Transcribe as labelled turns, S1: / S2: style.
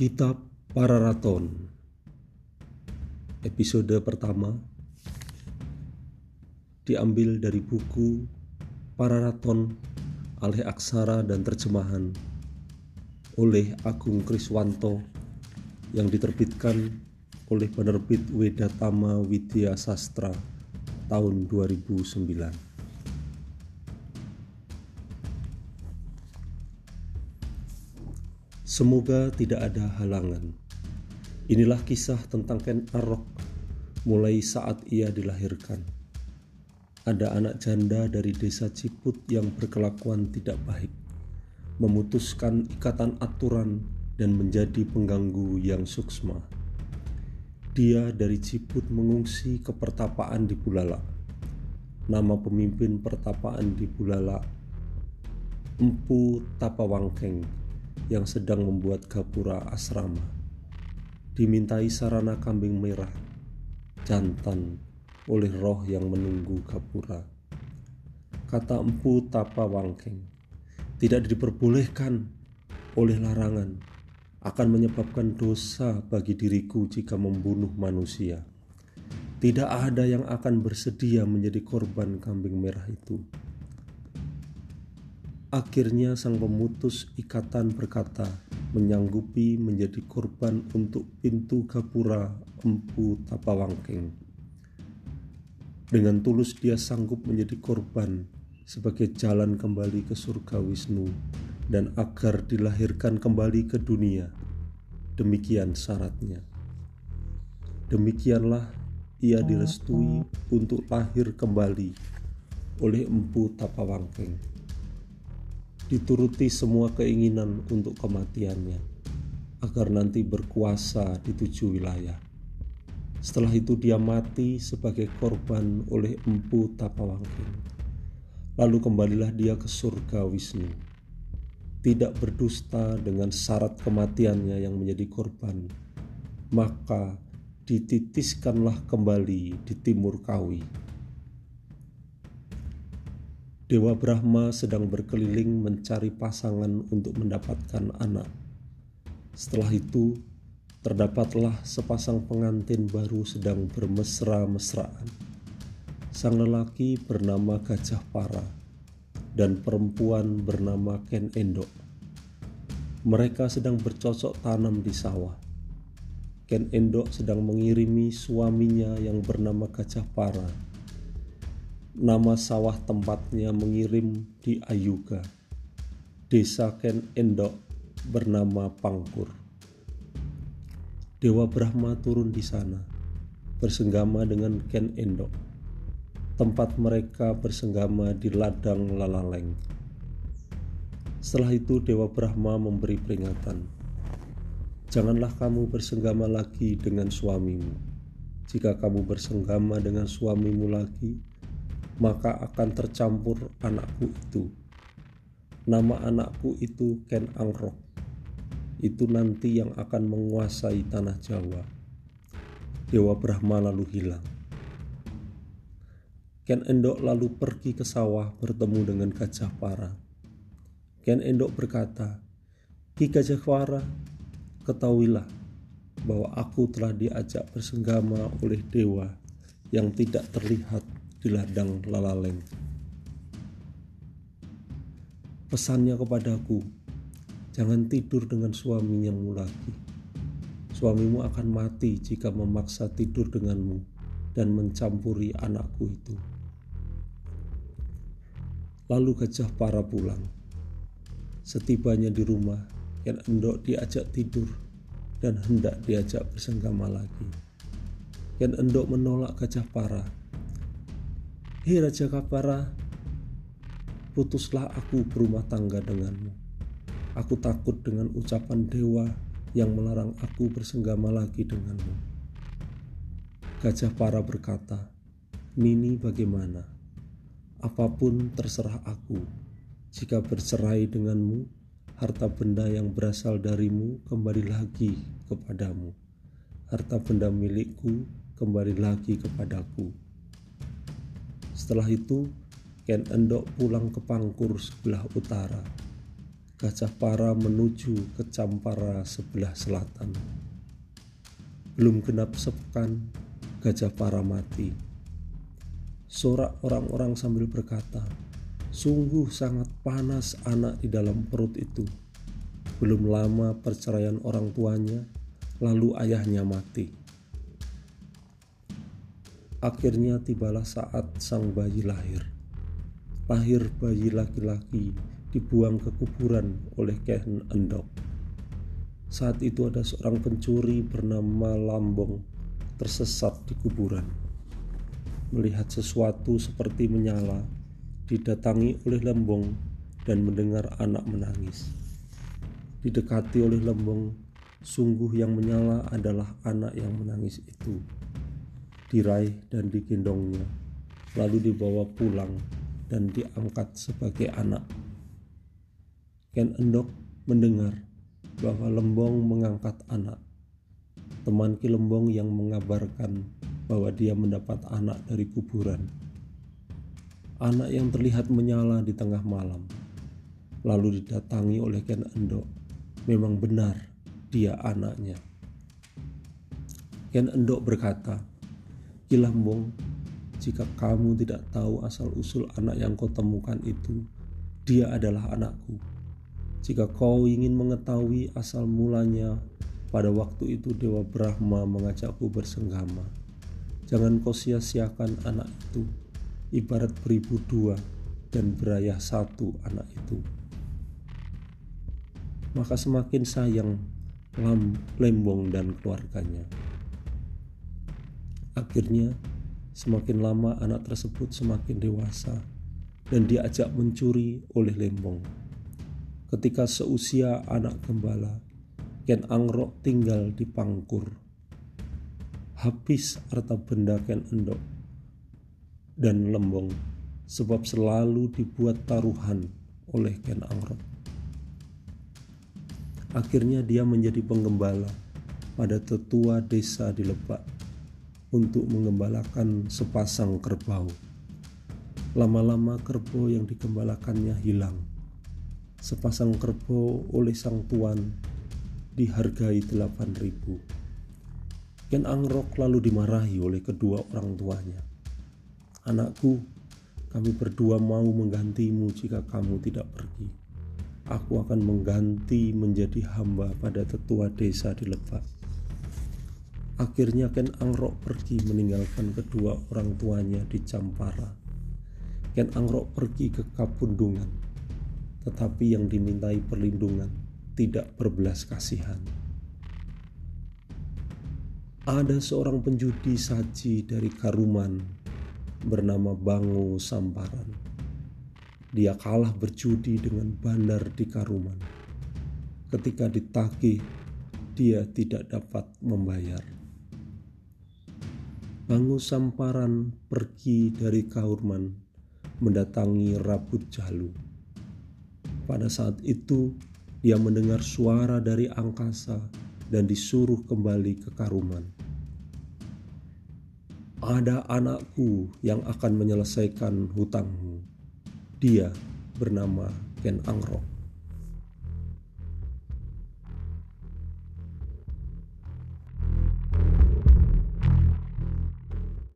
S1: Kitab Pararaton Episode pertama Diambil dari buku Pararaton Alih Aksara dan Terjemahan oleh Agung Kriswanto yang diterbitkan oleh penerbit Wedatama Widya Sastra tahun 2009. Semoga tidak ada halangan. Inilah kisah tentang Ken Arok mulai saat ia dilahirkan. Ada anak janda dari desa Ciput yang berkelakuan tidak baik, memutuskan ikatan aturan dan menjadi pengganggu yang suksma. Dia dari Ciput mengungsi ke pertapaan di Bulala. Nama pemimpin pertapaan di Bulala Empu Tapawangkeng yang sedang membuat gapura asrama. Dimintai sarana kambing merah, jantan oleh roh yang menunggu gapura. Kata empu tapa wangkeng, tidak diperbolehkan oleh larangan akan menyebabkan dosa bagi diriku jika membunuh manusia. Tidak ada yang akan bersedia menjadi korban kambing merah itu. Akhirnya sang pemutus ikatan berkata menyanggupi menjadi korban untuk pintu gapura empu tapawangkeng. Dengan tulus dia sanggup menjadi korban sebagai jalan kembali ke surga Wisnu dan agar dilahirkan kembali ke dunia. Demikian syaratnya. Demikianlah ia direstui untuk lahir kembali oleh empu tapawangkeng dituruti semua keinginan untuk kematiannya, agar nanti berkuasa di tujuh wilayah. Setelah itu dia mati sebagai korban oleh empu Tapawangking. Lalu kembalilah dia ke surga Wisnu. Tidak berdusta dengan syarat kematiannya yang menjadi korban. Maka dititiskanlah kembali di timur kawi Dewa Brahma sedang berkeliling mencari pasangan untuk mendapatkan anak. Setelah itu, terdapatlah sepasang pengantin baru sedang bermesra-mesraan. Sang lelaki bernama Gajah Para dan perempuan bernama Ken Endok. Mereka sedang bercocok tanam di sawah. Ken Endok sedang mengirimi suaminya yang bernama Gajah Para Nama sawah tempatnya mengirim di Ayuga. Desa Ken Endok bernama Pangkur. Dewa Brahma turun di sana, bersenggama dengan Ken Endok. Tempat mereka bersenggama di ladang Lalaleng. Setelah itu Dewa Brahma memberi peringatan. Janganlah kamu bersenggama lagi dengan suamimu. Jika kamu bersenggama dengan suamimu lagi, maka akan tercampur anakku itu. Nama anakku itu Ken Angrok. Itu nanti yang akan menguasai tanah Jawa. Dewa Brahma lalu hilang. Ken Endok lalu pergi ke sawah bertemu dengan Gajah Para. Ken Endok berkata, Ki Gajah Para, ketahuilah bahwa aku telah diajak bersenggama oleh dewa yang tidak terlihat di ladang lalaleng. Pesannya kepadaku, jangan tidur dengan suamimu lagi. Suamimu akan mati jika memaksa tidur denganmu dan mencampuri anakku itu. Lalu gajah para pulang. Setibanya di rumah, Ken Endok diajak tidur dan hendak diajak bersenggama lagi. Ken Endok menolak gajah para Hei Raja Kapara, putuslah aku berumah tangga denganmu. Aku takut dengan ucapan dewa yang melarang aku bersenggama lagi denganmu. Gajah Para berkata, Nini bagaimana? Apa pun terserah aku. Jika bercerai denganmu, harta benda yang berasal darimu kembali lagi kepadamu. Harta benda milikku kembali lagi kepadaku setelah itu, Ken Endok pulang ke Pangkur sebelah utara. Gajah Para menuju ke Campara sebelah selatan. Belum genap sepekan, Gajah Para mati. Sorak orang-orang sambil berkata, Sungguh sangat panas anak di dalam perut itu. Belum lama perceraian orang tuanya, lalu ayahnya mati. Akhirnya tibalah saat sang bayi lahir. Lahir bayi laki-laki dibuang ke kuburan oleh Ken Endok. Saat itu ada seorang pencuri bernama Lambong tersesat di kuburan. Melihat sesuatu seperti menyala, didatangi oleh Lembong dan mendengar anak menangis. Didekati oleh Lembong, sungguh yang menyala adalah anak yang menangis itu. Diraih dan digendongnya, lalu dibawa pulang dan diangkat sebagai anak Ken Endok mendengar bahwa Lembong mengangkat anak. Teman Ki Lembong yang mengabarkan bahwa dia mendapat anak dari kuburan. Anak yang terlihat menyala di tengah malam. Lalu didatangi oleh Ken Endok. Memang benar dia anaknya. Ken Endok berkata, Ki Lembong, jika kamu tidak tahu asal-usul anak yang kau temukan itu, dia adalah anakku jika kau ingin mengetahui asal mulanya, pada waktu itu Dewa Brahma mengajakku bersenggama. Jangan kau sia-siakan anak itu, ibarat beribu dua dan berayah satu anak itu. Maka semakin sayang Lembong dan keluarganya. Akhirnya, semakin lama anak tersebut semakin dewasa dan diajak mencuri oleh Lembong ketika seusia anak gembala, Ken Angrok tinggal di Pangkur. Habis harta benda Ken Endok dan Lembong sebab selalu dibuat taruhan oleh Ken Angrok. Akhirnya dia menjadi penggembala pada tetua desa di Lebak untuk mengembalakan sepasang kerbau. Lama-lama kerbau yang digembalakannya hilang sepasang kerbau oleh sang tuan dihargai 8000. Ken Angrok lalu dimarahi oleh kedua orang tuanya. Anakku, kami berdua mau menggantimu jika kamu tidak pergi. Aku akan mengganti menjadi hamba pada tetua desa di Lebak. Akhirnya Ken Angrok pergi meninggalkan kedua orang tuanya di Campara. Ken Angrok pergi ke Kapundungan tetapi yang dimintai perlindungan tidak berbelas kasihan. Ada seorang penjudi saji dari Karuman bernama Bangu Samparan. Dia kalah berjudi dengan bandar di Karuman. Ketika ditagih, dia tidak dapat membayar. Bangu Samparan pergi dari Karuman mendatangi Rabut Jalu pada saat itu, dia mendengar suara dari angkasa dan disuruh kembali ke Karuman. Ada anakku yang akan menyelesaikan hutangmu. Dia bernama Ken Angrok.